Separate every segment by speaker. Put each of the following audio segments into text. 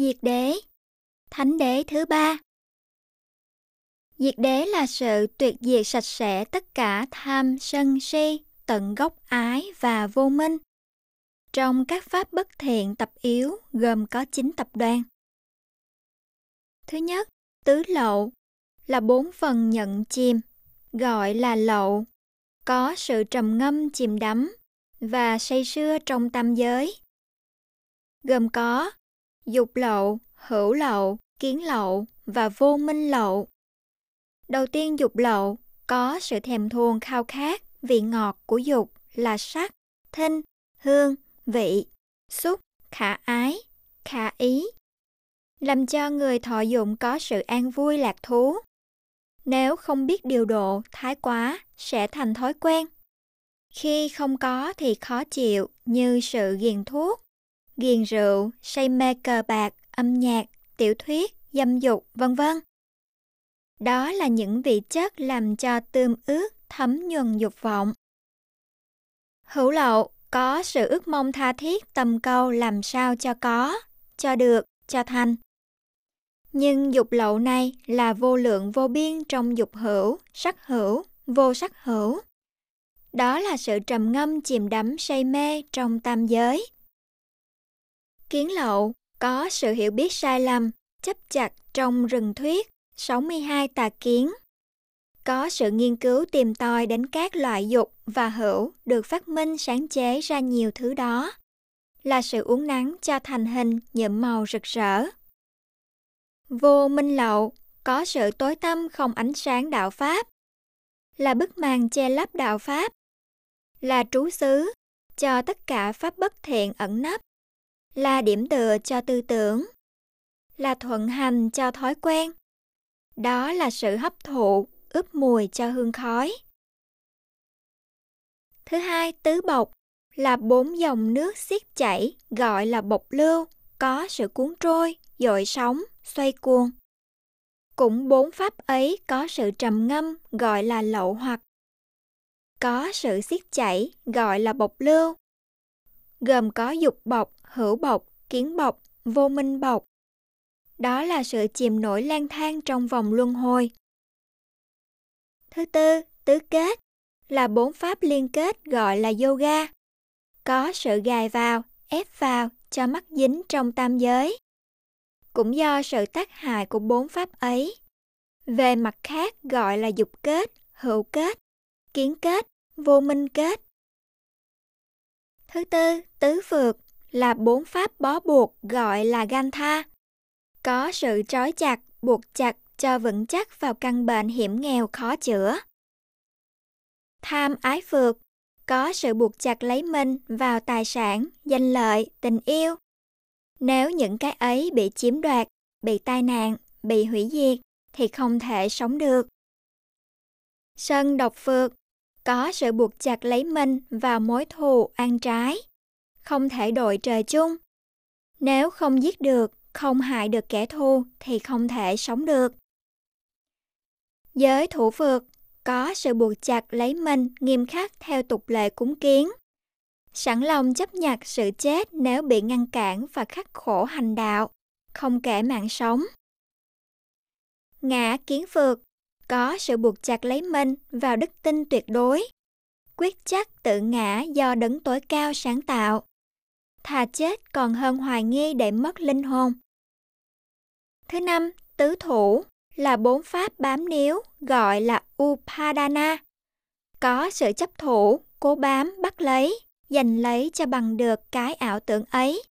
Speaker 1: Diệt đế Thánh đế thứ ba Diệt đế là sự tuyệt diệt sạch sẽ tất cả tham sân si, tận gốc ái và vô minh. Trong các pháp bất thiện tập yếu gồm có 9 tập đoàn. Thứ nhất, tứ lậu là bốn phần nhận chìm, gọi là lậu, có sự trầm ngâm chìm đắm và say sưa trong tam giới. Gồm có dục lậu, hữu lậu, kiến lậu và vô minh lậu. Đầu tiên dục lậu có sự thèm thuồng khao khát vị ngọt của dục là sắc, thinh, hương, vị, xúc, khả ái, khả ý. Làm cho người thọ dụng có sự an vui lạc thú. Nếu không biết điều độ thái quá sẽ thành thói quen. Khi không có thì khó chịu như sự ghiền thuốc, ghiền rượu, say mê cờ bạc, âm nhạc, tiểu thuyết, dâm dục, vân vân. Đó là những vị chất làm cho tươm ướt thấm nhuần dục vọng. Hữu lậu có sự ước mong tha thiết tầm câu làm sao cho có, cho được, cho thành. Nhưng dục lậu này là vô lượng vô biên trong dục hữu, sắc hữu, vô sắc hữu. Đó là sự trầm ngâm chìm đắm say mê trong tam giới. Kiến lậu có sự hiểu biết sai lầm, chấp chặt trong rừng thuyết, 62 tà kiến. Có sự nghiên cứu tìm tòi đến các loại dục và hữu được phát minh sáng chế ra nhiều thứ đó. Là sự uống nắng cho thành hình nhuộm màu rực rỡ. Vô minh lậu có sự tối tâm không ánh sáng đạo Pháp. Là bức màn che lấp đạo Pháp. Là trú xứ cho tất cả Pháp bất thiện ẩn nấp. Là điểm tựa cho tư tưởng. Là thuận hành cho thói quen. Đó là sự hấp thụ ướp mùi cho hương khói. Thứ hai, tứ bộc là bốn dòng nước xiết chảy gọi là bộc lưu, có sự cuốn trôi, dội sóng, xoay cuồng. Cũng bốn pháp ấy có sự trầm ngâm gọi là lậu hoặc. Có sự xiết chảy gọi là bộc lưu. Gồm có dục bộc, hữu bộc, kiến bộc, vô minh bộc. Đó là sự chìm nổi lang thang trong vòng luân hồi. Thứ tư, tứ kết là bốn pháp liên kết gọi là yoga. Có sự gài vào, ép vào cho mắc dính trong tam giới. Cũng do sự tác hại của bốn pháp ấy. Về mặt khác gọi là dục kết, hữu kết, kiến kết, vô minh kết. Thứ tư, tứ phược là bốn pháp bó buộc gọi là gantha. Có sự trói chặt, buộc chặt cho vững chắc vào căn bệnh hiểm nghèo khó chữa. Tham ái phược có sự buộc chặt lấy mình vào tài sản, danh lợi, tình yêu. Nếu những cái ấy bị chiếm đoạt, bị tai nạn, bị hủy diệt thì không thể sống được. Sân độc phược có sự buộc chặt lấy mình vào mối thù ăn trái, không thể đội trời chung. Nếu không giết được, không hại được kẻ thù thì không thể sống được. Giới thủ phược có sự buộc chặt lấy mình nghiêm khắc theo tục lệ cúng kiến. Sẵn lòng chấp nhận sự chết nếu bị ngăn cản và khắc khổ hành đạo, không kể mạng sống. Ngã kiến phược có sự buộc chặt lấy mình vào đức tin tuyệt đối, quyết chắc tự ngã do đấng tối cao sáng tạo. Thà chết còn hơn hoài nghi để mất linh hồn. Thứ năm, tứ thủ là bốn pháp bám níu gọi là Upadana. Có sự chấp thủ, cố bám, bắt lấy, giành lấy cho bằng được cái ảo tưởng ấy.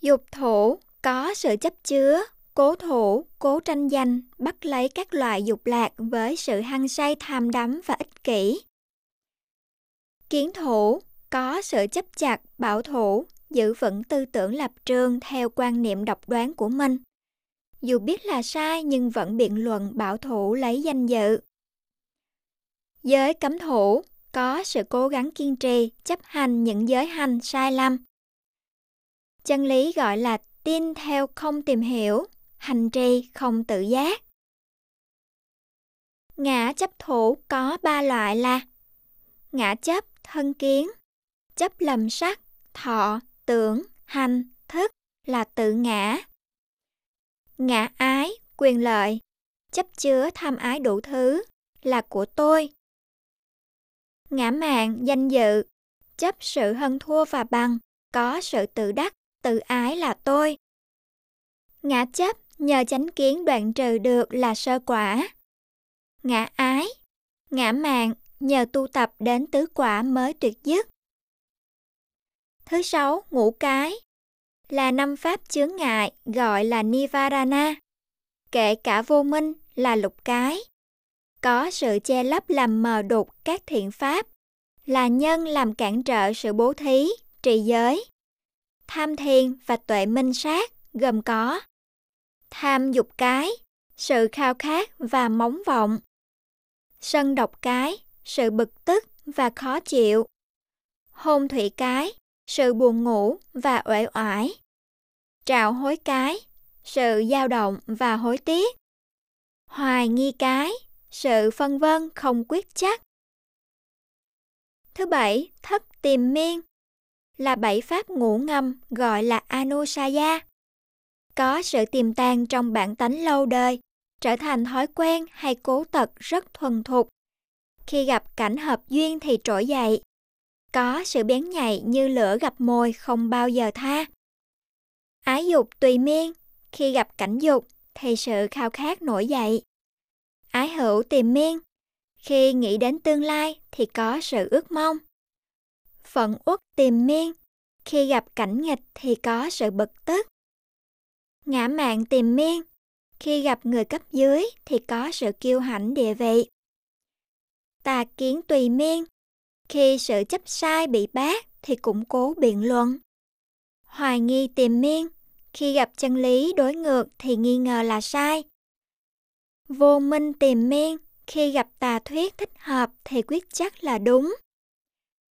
Speaker 1: Dục thủ có sự chấp chứa, cố thủ, cố tranh giành, bắt lấy các loại dục lạc với sự hăng say tham đắm và ích kỷ. Kiến thủ có sự chấp chặt, bảo thủ, giữ vững tư tưởng lập trường theo quan niệm độc đoán của mình dù biết là sai nhưng vẫn biện luận bảo thủ lấy danh dự. Giới cấm thủ có sự cố gắng kiên trì, chấp hành những giới hành sai lầm. Chân lý gọi là tin theo không tìm hiểu, hành trì không tự giác. Ngã chấp thủ có ba loại là ngã chấp, thân kiến, chấp lầm sắc, thọ, tưởng, hành, thức, là tự ngã. Ngã ái, quyền lợi, chấp chứa tham ái đủ thứ là của tôi. Ngã mạng danh dự, chấp sự hơn thua và bằng, có sự tự đắc, tự ái là tôi. Ngã chấp nhờ chánh kiến đoạn trừ được là sơ quả. Ngã ái, ngã mạng nhờ tu tập đến tứ quả mới tuyệt dứt. Thứ sáu, ngũ cái là năm pháp chướng ngại gọi là Nivarana. Kể cả vô minh là lục cái. Có sự che lấp làm mờ đục các thiện pháp, là nhân làm cản trở sự bố thí, trì giới. Tham thiền và tuệ minh sát gồm có tham dục cái, sự khao khát và móng vọng. Sân độc cái, sự bực tức và khó chịu. Hôn thủy cái, sự buồn ngủ và uể oải. Trạo hối cái, sự dao động và hối tiếc. Hoài nghi cái, sự phân vân không quyết chắc. Thứ bảy, thất tìm miên là bảy pháp ngủ ngầm gọi là Anusaya. Có sự tiềm tàng trong bản tánh lâu đời, trở thành thói quen hay cố tật rất thuần thục. Khi gặp cảnh hợp duyên thì trỗi dậy. Có sự bén nhạy như lửa gặp mồi không bao giờ tha. Ái dục tùy miên, khi gặp cảnh dục thì sự khao khát nổi dậy. Ái hữu tìm miên, khi nghĩ đến tương lai thì có sự ước mong. Phận uất tìm miên, khi gặp cảnh nghịch thì có sự bực tức. Ngã mạng tìm miên, khi gặp người cấp dưới thì có sự kiêu hãnh địa vị. Tà kiến tùy miên, khi sự chấp sai bị bác thì cũng cố biện luận. Hoài nghi tìm miên, khi gặp chân lý đối ngược thì nghi ngờ là sai. Vô minh tìm miên, khi gặp tà thuyết thích hợp thì quyết chắc là đúng.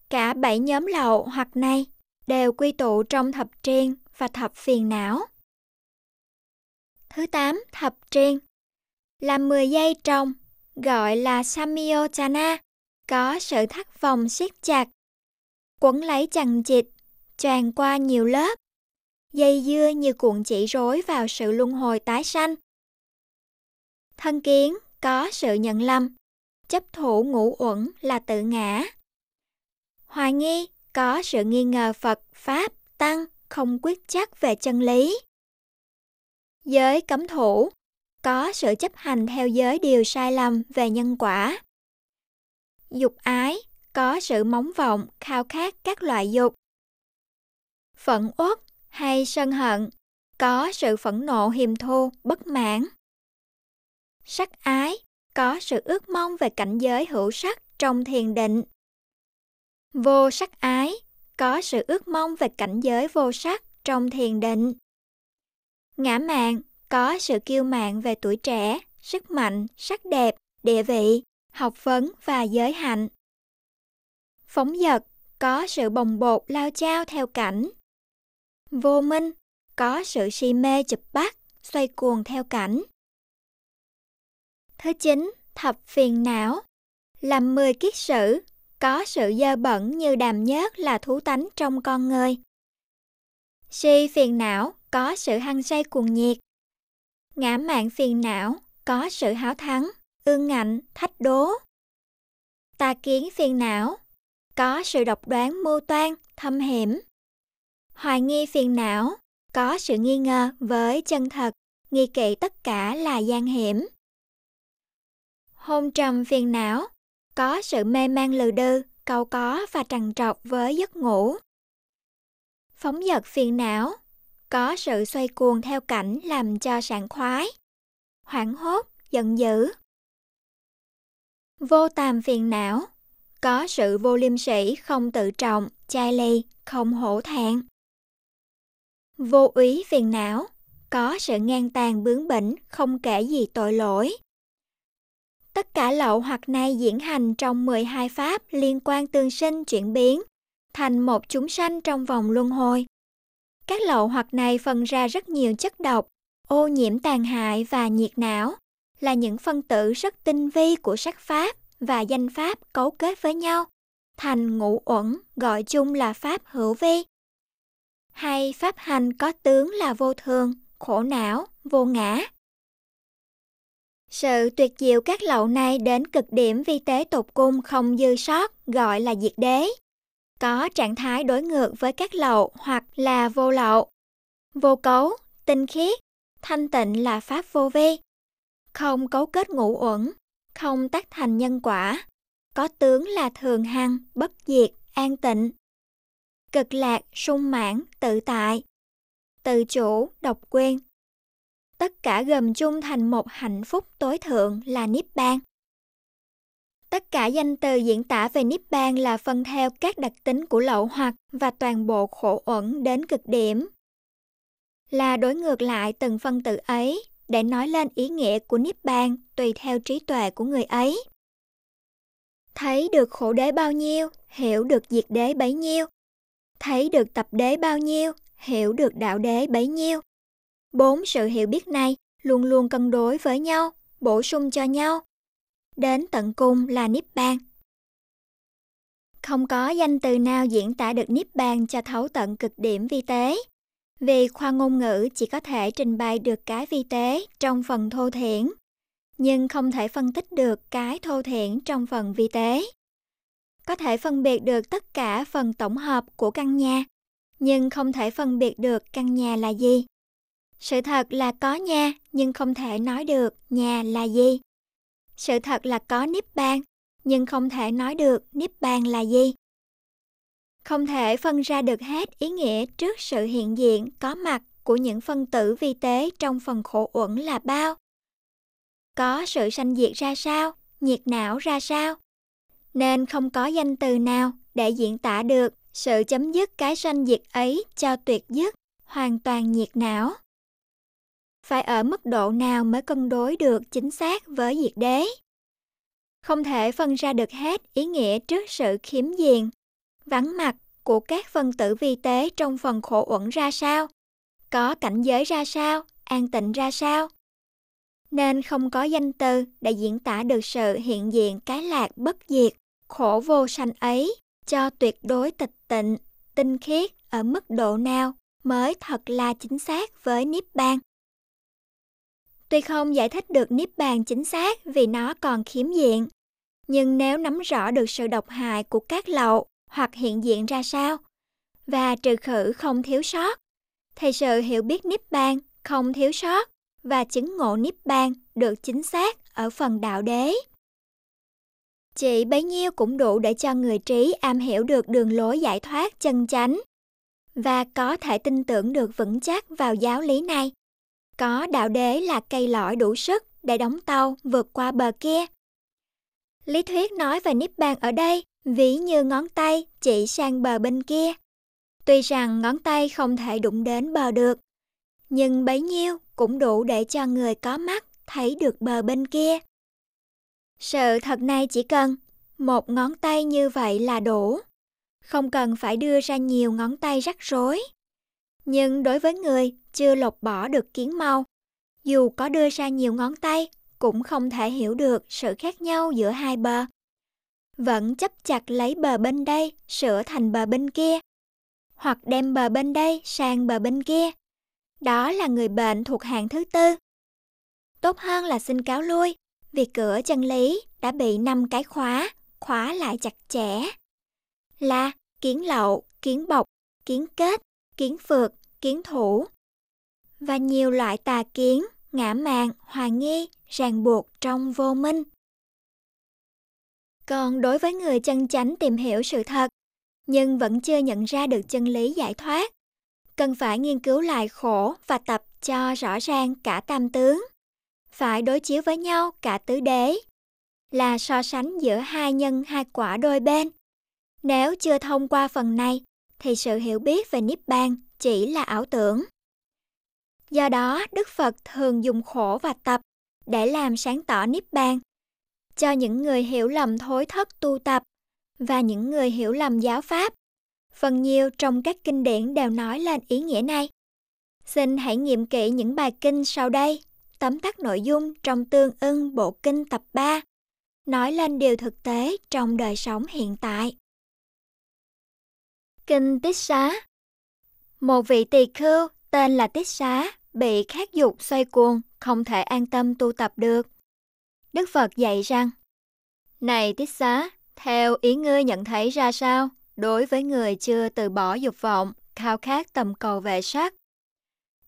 Speaker 1: Cả bảy nhóm lậu hoặc này đều quy tụ trong thập triền và thập phiền não. Thứ tám, thập triền là 10 giây trong, gọi là Samyojana, có sự thắt vòng siết chặt, quấn lấy chằng chịt, tràn qua nhiều lớp, dây dưa như cuộn chỉ rối vào sự luân hồi tái sanh. Thân kiến có sự nhận lầm, chấp thủ ngũ uẩn là tự ngã. Hoài nghi có sự nghi ngờ Phật, Pháp, Tăng không quyết chắc về chân lý. Giới cấm thủ có sự chấp hành theo giới điều sai lầm về nhân quả. Dục ái có sự móng vọng, khao khát các loại dục. Phẫn uất hay sân hận có sự phẫn nộ hiềm thô bất mãn. Sắc ái có sự ước mong về cảnh giới hữu sắc trong thiền định. Vô sắc ái có sự ước mong về cảnh giới vô sắc trong thiền định. Ngã mạn có sự kiêu mạn về tuổi trẻ, sức mạnh, sắc đẹp, địa vị, học vấn và giới hạnh. Phóng dật có sự bồng bột lao trao theo cảnh. Vô minh có sự si mê chụp bắt, xoay cuồng theo cảnh. Thứ chín, thập phiền não. Làm mười kiết sử, có sự dơ bẩn như đàm nhớt là thú tánh trong con người. Si phiền não có sự hăng say cuồng nhiệt. Ngã mạng phiền não có sự háo thắng, ương ngạnh, thách đố. Tà kiến phiền não có sự độc đoán mưu toan, thâm hiểm. Hoài nghi phiền não có sự nghi ngờ với chân thật, nghi kỵ tất cả là gian hiểm. Hôn trầm phiền não có sự mê man lừ đư, cầu có và trằn trọc với giấc ngủ. Phóng dật phiền não có sự xoay cuồng theo cảnh làm cho sảng khoái, hoảng hốt, giận dữ. Vô tàm phiền não có sự vô liêm sĩ không tự trọng, chai ly, không hổ thẹn. Vô úy phiền não có sự ngang tàn bướng bỉnh, không kể gì tội lỗi. Tất cả lậu hoặc này diễn hành trong 12 pháp liên quan tương sinh chuyển biến, thành một chúng sanh trong vòng luân hồi. Các lậu hoặc này phân ra rất nhiều chất độc, ô nhiễm tàn hại và nhiệt não, là những phân tử rất tinh vi của sắc pháp và danh pháp cấu kết với nhau, thành ngũ uẩn gọi chung là pháp hữu vi. hay pháp hành có tướng là vô thường, khổ não, vô ngã. Sự tuyệt diệu các lậu này đến cực điểm vi tế tột cung không dư sót gọi là diệt đế. Có trạng thái đối ngược với các lậu hoặc là vô lậu. Vô cấu, tinh khiết, thanh tịnh là pháp vô vi. Không cấu kết ngũ uẩn, không tác thành nhân quả. Có tướng là thường hằng, bất diệt, an tịnh. Cực lạc, sung mãn, tự tại. Tự chủ, độc quyền, tất cả gồm chung thành một hạnh phúc tối thượng là Niết Bàn. Tất cả danh từ diễn tả về Niết Bàn là phân theo các đặc tính của lậu hoặc và toàn bộ khổ uẩn đến cực điểm. Là đối ngược lại từng phân tử ấy để nói lên ý nghĩa của Niết Bàn tùy theo trí tuệ của người ấy. Thấy được khổ đế bao nhiêu, hiểu được diệt đế bấy nhiêu. Thấy được tập đế bao nhiêu, hiểu được đạo đế bấy nhiêu. Bốn sự hiểu biết này luôn luôn cân đối với nhau, bổ sung cho nhau. Đến tận cùng là Niết Bàn. Không có danh từ nào diễn tả được Niết Bàn cho thấu tận cực điểm vi tế. Vì khoa ngôn ngữ chỉ có thể trình bày được cái vi tế trong phần thô thiển, nhưng không thể phân tích được cái thô thiển trong phần vi tế. Có thể phân biệt được tất cả phần tổng hợp của căn nhà, nhưng không thể phân biệt được căn nhà là gì. Sự thật là có nhà, nhưng không thể nói được nhà là gì. Sự thật là có nếp Bàn, nhưng không thể nói được nếp Bàn là gì. Không thể phân ra được hết ý nghĩa trước sự hiện diện có mặt của những phân tử vi tế trong phần khổ uẩn là bao. Có sự sanh diệt ra sao, nhiệt não ra sao. Nên không có danh từ nào để diễn tả được sự chấm dứt cái sanh diệt ấy cho tuyệt dứt, hoàn toàn nhiệt não phải ở mức độ nào mới cân đối được chính xác với diệt đế. Không thể phân ra được hết ý nghĩa trước sự khiếm diện, vắng mặt của các phân tử vi tế trong phần khổ uẩn ra sao, có cảnh giới ra sao, an tịnh ra sao. Nên không có danh từ để diễn tả được sự hiện diện cái lạc bất diệt, khổ vô sanh ấy cho tuyệt đối tịch tịnh, tinh khiết ở mức độ nào mới thật là chính xác với Niết Bàn. Tuy không giải thích được Niết Bàn chính xác vì nó còn khiếm diện, nhưng nếu nắm rõ được sự độc hại của các lậu hoặc hiện diện ra sao, và trừ khử không thiếu sót, thì sự hiểu biết Niết Bàn không thiếu sót và chứng ngộ Niết Bàn được chính xác ở phần đạo đế. Chỉ bấy nhiêu cũng đủ để cho người trí am hiểu được đường lối giải thoát chân chánh và có thể tin tưởng được vững chắc vào giáo lý này. Có đạo đế là cây lõi đủ sức để đóng tàu vượt qua bờ kia. Lý thuyết nói về Niết Bàn ở đây ví như ngón tay chỉ sang bờ bên kia. Tuy rằng ngón tay không thể đụng đến bờ được, nhưng bấy nhiêu cũng đủ để cho người có mắt thấy được bờ bên kia. Sự thật này chỉ cần một ngón tay như vậy là đủ, không cần phải đưa ra nhiều ngón tay rắc rối. Nhưng đối với người chưa lột bỏ được kiến màu, dù có đưa ra nhiều ngón tay, cũng không thể hiểu được sự khác nhau giữa hai bờ. Vẫn chấp chặt lấy bờ bên đây sửa thành bờ bên kia, hoặc đem bờ bên đây sang bờ bên kia. Đó là người bệnh thuộc hạng thứ tư. Tốt hơn là xin cáo lui, vì cửa chân lý đã bị năm cái khóa, khóa lại chặt chẽ. Là kiến lậu, kiến bọc, kiến kết, kiến phượt, kiến thủ và nhiều loại tà kiến, ngã mạn, hoài nghi, ràng buộc trong vô minh. Còn đối với người chân chánh tìm hiểu sự thật, nhưng vẫn chưa nhận ra được chân lý giải thoát, cần phải nghiên cứu lại khổ và tập cho rõ ràng cả tam tướng. Phải đối chiếu với nhau cả tứ đế, là so sánh giữa hai nhân hai quả đôi bên. Nếu chưa thông qua phần này, thì sự hiểu biết về Niết Bàn chỉ là ảo tưởng. Do đó, Đức Phật thường dùng khổ và tập để làm sáng tỏ Niết Bàn cho những người hiểu lầm thối thất tu tập và những người hiểu lầm giáo pháp. Phần nhiều trong các kinh điển đều nói lên ý nghĩa này. Xin hãy nghiệm kỹ những bài kinh sau đây, tóm tắt nội dung trong tương ưng bộ kinh tập 3, nói lên điều thực tế trong đời sống hiện tại. Kinh Tích Xá Một vị tỳ khưu tên là Tích Xá bị khát dục xoay cuồng, không thể an tâm tu tập được. Đức Phật dạy rằng, Này Tích Xá, theo ý ngươi nhận thấy ra sao đối với người chưa từ bỏ dục vọng, khao khát tầm cầu về sắc?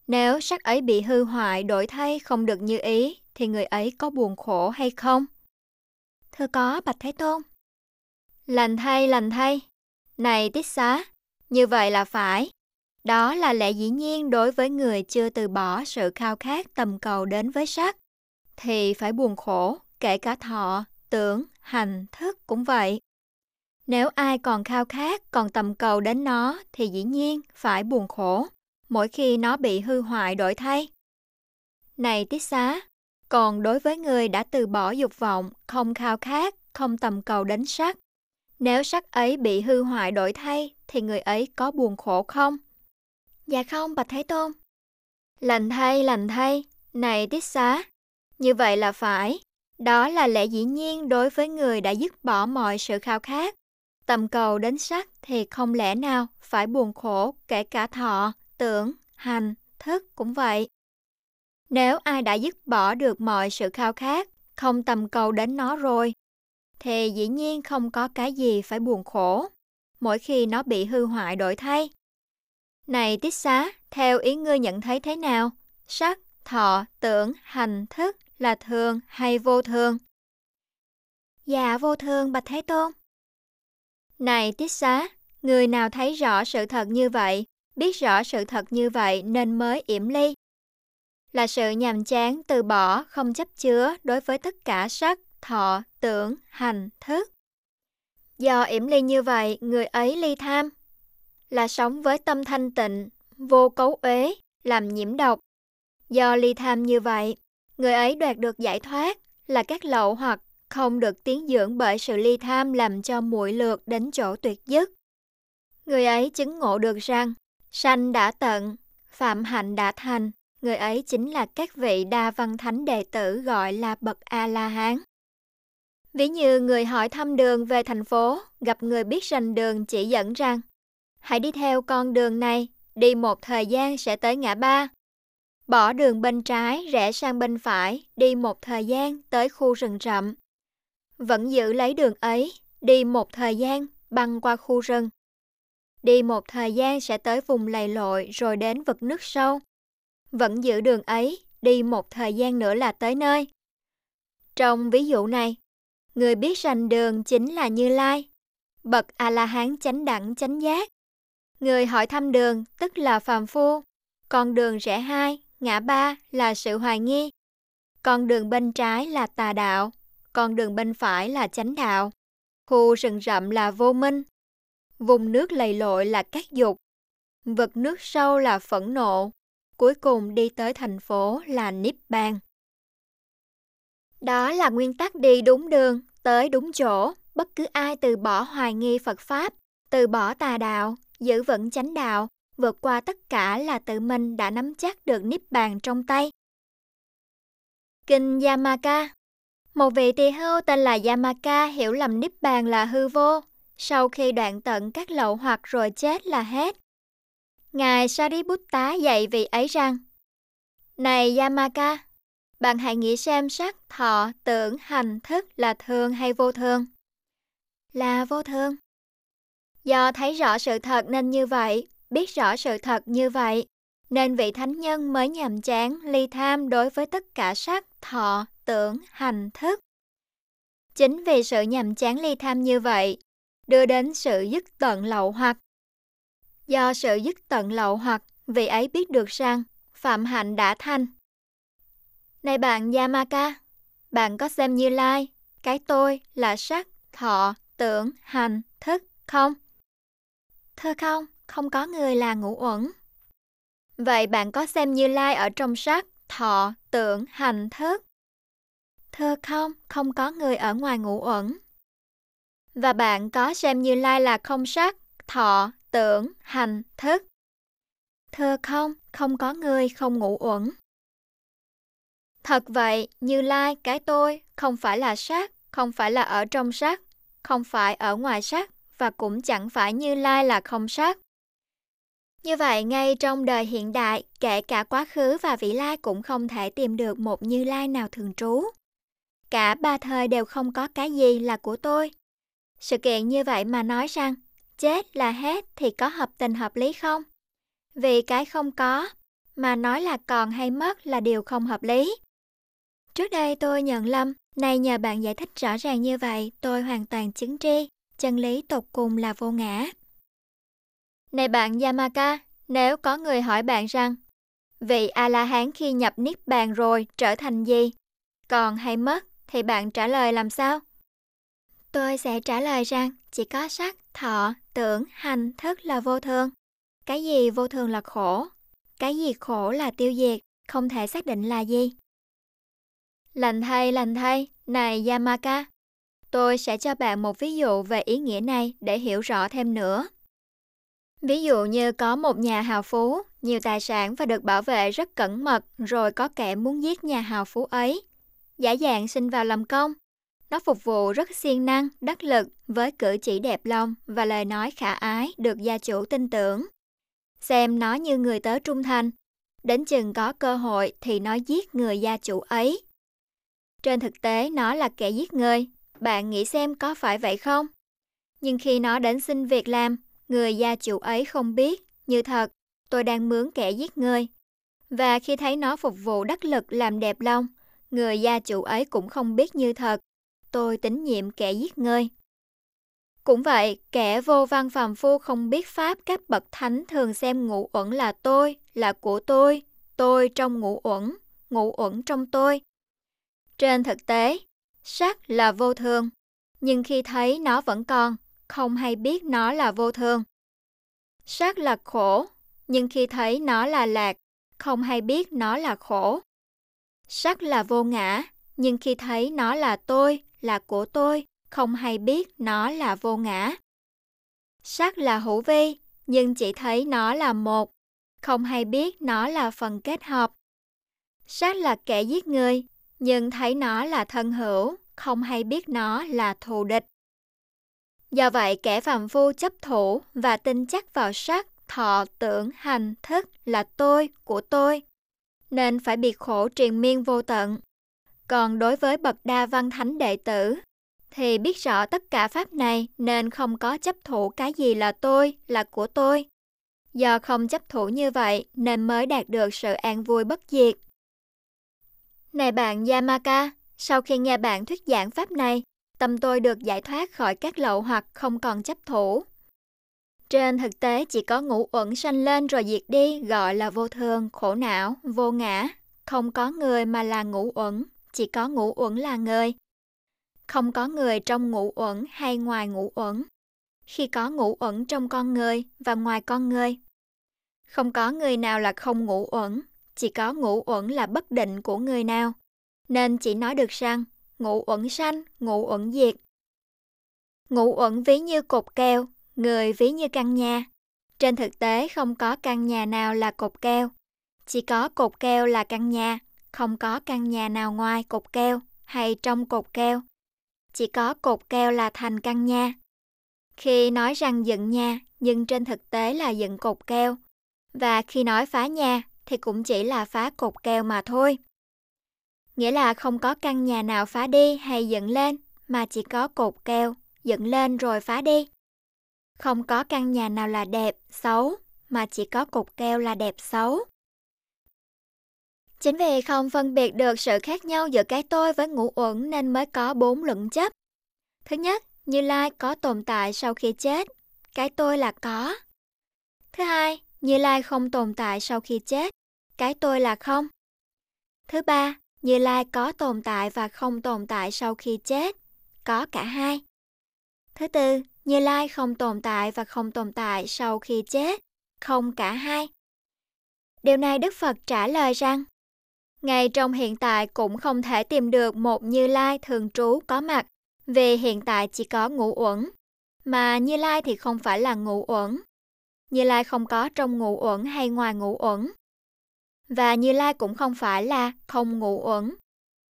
Speaker 1: Nếu sắc ấy bị hư hoại, đổi thay không được như ý, thì người ấy có buồn khổ hay không? Thưa có, Bạch Thế Tôn. Lành thay, lành thay. Này Tích Xá, như vậy là phải. Đó là lẽ dĩ nhiên đối với người chưa từ bỏ sự khao khát tầm cầu đến với sắc. Thì phải buồn khổ, kể cả thọ, tưởng, hành, thức cũng vậy. Nếu ai còn khao khát, còn tầm cầu đến nó thì dĩ nhiên phải buồn khổ, mỗi khi nó bị hư hoại đổi thay. Này tiết xá, còn đối với người đã từ bỏ dục vọng, không khao khát, không tầm cầu đến sắc, nếu sắc ấy bị hư hoại đổi thay thì người ấy có buồn khổ không? Dạ không, Bạch Thế Tôn. Lành thay, lành thay, này tiết xá. Như vậy là phải. Đó là lẽ dĩ nhiên đối với người đã dứt bỏ mọi sự khao khát. Tầm cầu đến sắc thì không lẽ nào phải buồn khổ kể cả thọ, tưởng, hành, thức cũng vậy. Nếu ai đã dứt bỏ được mọi sự khao khát, không tầm cầu đến nó rồi, thì dĩ nhiên không có cái gì phải buồn khổ, mỗi khi nó bị hư hoại đổi thay. Này tiết xá, theo ý ngươi nhận thấy thế nào? Sắc, thọ, tưởng, hành, thức là thường hay vô thường? Dạ vô thường bạch Thế Tôn. Này tiết xá, người nào thấy rõ sự thật như vậy, biết rõ sự thật như vậy nên mới yểm ly. Là sự nhàm chán từ bỏ không chấp chứa đối với tất cả sắc, thọ, tưởng, hành, thức. Do yểm ly như vậy, người ấy ly tham, là sống với tâm thanh tịnh, vô cấu uế, làm nhiễm độc. Do ly tham như vậy, người ấy đoạt được giải thoát là các lậu hoặc không được tiến dưỡng bởi sự ly tham làm cho muội lược đến chỗ tuyệt dứt. Người ấy chứng ngộ được rằng, sanh đã tận, phạm hạnh đã thành, người ấy chính là các vị đa văn thánh đệ tử gọi là bậc A-la-hán. Ví như người hỏi thăm đường về thành phố, gặp người biết rành đường chỉ dẫn rằng, hãy đi theo con đường này, đi một thời gian sẽ tới ngã ba. Bỏ đường bên trái, rẽ sang bên phải, đi một thời gian tới khu rừng rậm. Vẫn giữ lấy đường ấy, đi một thời gian, băng qua khu rừng. Đi một thời gian sẽ tới vùng lầy lội rồi đến vực nước sâu. Vẫn giữ đường ấy, đi một thời gian nữa là tới nơi. Trong ví dụ này, người biết rành đường chính là Như Lai, bậc A-la-hán chánh đẳng chánh giác. Người hỏi thăm đường tức là phàm phu, con đường rẽ hai, ngã ba là sự hoài nghi, con đường bên trái là tà đạo, con đường bên phải là chánh đạo, khu rừng rậm là vô minh, vùng nước lầy lội là các dục, vực nước sâu là phẫn nộ, cuối cùng đi tới thành phố là Niết Bàn. Đó là nguyên tắc đi đúng đường, tới đúng chỗ, bất cứ ai từ bỏ hoài nghi Phật Pháp, từ bỏ tà đạo, giữ vững chánh đạo, vượt qua tất cả là tự mình đã nắm chắc được Niết Bàn trong tay. Kinh Yamaka Một vị tỳ hưu tên là Yamaka hiểu lầm Niết Bàn là hư vô, sau khi đoạn tận các lậu hoặc rồi chết là hết. Ngài Sariputta dạy vị ấy rằng, Này Yamaka, bạn hãy nghĩ xem sắc, thọ, tưởng, hành, thức là thường hay vô thường. Là vô thường. Do thấy rõ sự thật nên như vậy, biết rõ sự thật như vậy, nên vị thánh nhân mới nhàm chán ly tham đối với tất cả sắc, thọ, tưởng, hành, thức. Chính vì sự nhàm chán ly tham như vậy, đưa đến sự dứt tận lậu hoặc. Do sự dứt tận lậu hoặc, vị ấy biết được rằng phạm hạnh đã thành. Này bạn Yamaka, bạn có xem Như Lai, cái tôi là sắc, thọ, tưởng, hành, thức không? Thưa không, không có người là ngũ uẩn. Vậy bạn có xem Như Lai ở trong sắc, thọ, tưởng, hành, thức? Thưa không, không có người ở ngoài ngũ uẩn. Và bạn có xem Như Lai là không sắc, thọ, tưởng, hành, thức? Thưa không, không có người không ngũ uẩn. Thật vậy, Như Lai, cái tôi, không phải là sắc, không phải là ở trong sắc, không phải ở ngoài sắc, và cũng chẳng phải Như Lai là không sắc. Như vậy, ngay trong đời hiện đại, kể cả quá khứ và vị lai cũng không thể tìm được một Như Lai nào thường trú. Cả ba thời đều không có cái gì là của tôi. Sự kiện như vậy mà nói rằng chết là hết thì có hợp tình hợp lý không? Vì cái không có, mà nói là còn hay mất là điều không hợp lý. Trước đây tôi nhận lầm, nay nhờ bạn giải thích rõ ràng như vậy, tôi hoàn toàn chứng tri, chân lý tột cùng là vô ngã. Này bạn Yamaka, nếu có người hỏi bạn rằng, vị A-la-hán khi nhập Niết Bàn rồi trở thành gì? Còn hay mất, thì bạn trả lời làm sao? Tôi sẽ trả lời rằng chỉ có sắc, thọ, tưởng, hành, thức là vô thường. Cái gì vô thường là khổ, cái gì khổ là tiêu diệt, không thể xác định là gì. Lành thay, lành thay, này Yamaka, tôi sẽ cho bạn một ví dụ về ý nghĩa này để hiểu rõ thêm nữa. Ví dụ như có một nhà hào phú, nhiều tài sản và được bảo vệ rất cẩn mật, rồi có kẻ muốn giết nhà hào phú ấy. Giả dạng xin vào làm công. Nó phục vụ rất siêng năng, đắc lực với cử chỉ đẹp lòng và lời nói khả ái được gia chủ tin tưởng. Xem nó như người tớ trung thành. Đến chừng có cơ hội thì nó giết người gia chủ ấy. Trên thực tế nó là kẻ giết người. Bạn nghĩ xem có phải vậy không? Nhưng khi nó đến xin việc làm, người gia chủ ấy không biết, như thật, tôi đang mướn kẻ giết người. Và khi thấy nó phục vụ đắc lực làm đẹp lòng, người gia chủ ấy cũng không biết như thật, tôi tín nhiệm kẻ giết người. Cũng vậy, kẻ vô văn phàm phu không biết pháp các bậc thánh thường xem ngũ uẩn là tôi, là của tôi, tôi trong ngũ uẩn, ngũ uẩn trong tôi. Trên thực tế, sắc là vô thường, nhưng khi thấy nó vẫn còn, không hay biết nó là vô thường. Sắc là khổ, nhưng khi thấy nó là lạc, không hay biết nó là khổ. Sắc là vô ngã, nhưng khi thấy nó là tôi, là của tôi, không hay biết nó là vô ngã. Sắc là hữu vi, nhưng chỉ thấy nó là một, không hay biết nó là phần kết hợp. Sắc là kẻ giết người, nhưng thấy nó là thân hữu, không hay biết nó là thù địch. Do vậy, kẻ phàm phu chấp thủ và tin chắc vào sắc, thọ, tưởng, hành, thức là tôi, của tôi, nên phải bị khổ triền miên vô tận. Còn đối với bậc đa văn thánh đệ tử, thì biết rõ tất cả pháp này nên không có chấp thủ cái gì là tôi, là của tôi. Do không chấp thủ như vậy nên mới đạt được sự an vui bất diệt. Này bạn Yamaka, sau khi nghe bạn thuyết giảng pháp này, tâm tôi được giải thoát khỏi các lậu hoặc không còn chấp thủ. Trên thực tế chỉ có ngũ uẩn sanh lên rồi diệt đi gọi là vô thường, khổ não, vô ngã. Không có người mà là ngũ uẩn, chỉ có ngũ uẩn là người. Không có người trong ngũ uẩn hay ngoài ngũ uẩn. Khi có ngũ uẩn trong con người và ngoài con người. Không có người nào là không ngũ uẩn, chỉ có ngũ uẩn là bất định của người nào. Nên chỉ nói được rằng ngũ uẩn sanh, ngũ uẩn diệt. Ngũ uẩn ví như cột keo, người ví như căn nhà. Trên thực tế không có căn nhà nào là cột keo. Chỉ có cột keo là căn nhà, không có căn nhà nào ngoài cột keo hay trong cột keo. Chỉ có cột keo là thành căn nhà. Khi nói rằng dựng nhà, nhưng trên thực tế là dựng cột keo. Và khi nói phá nhà, thì cũng chỉ là phá cột keo mà thôi. Nghĩa là không có căn nhà nào phá đi hay dựng lên, mà chỉ có cột keo, dựng lên rồi phá đi. Không có căn nhà nào là đẹp, xấu, mà chỉ có cột keo là đẹp xấu. Chính vì không phân biệt được sự khác nhau giữa cái tôi với ngũ uẩn nên mới có bốn luận chấp. Thứ nhất, Như Lai có tồn tại sau khi chết, cái tôi là có. Thứ hai, Như Lai không tồn tại sau khi chết, cái tôi là không. Thứ ba, như Lai có tồn tại và không tồn tại sau khi chết, có cả hai. Thứ tư, như Lai không tồn tại và không tồn tại sau khi chết, không cả hai. Điều này Đức Phật trả lời rằng, ngay trong hiện tại cũng không thể tìm được một Như Lai thường trú có mặt, vì hiện tại chỉ có ngũ uẩn, mà Như Lai thì không phải là ngũ uẩn. Như Lai không có trong ngũ uẩn hay ngoài ngũ uẩn. Và Như Lai cũng không phải là không ngũ uẩn,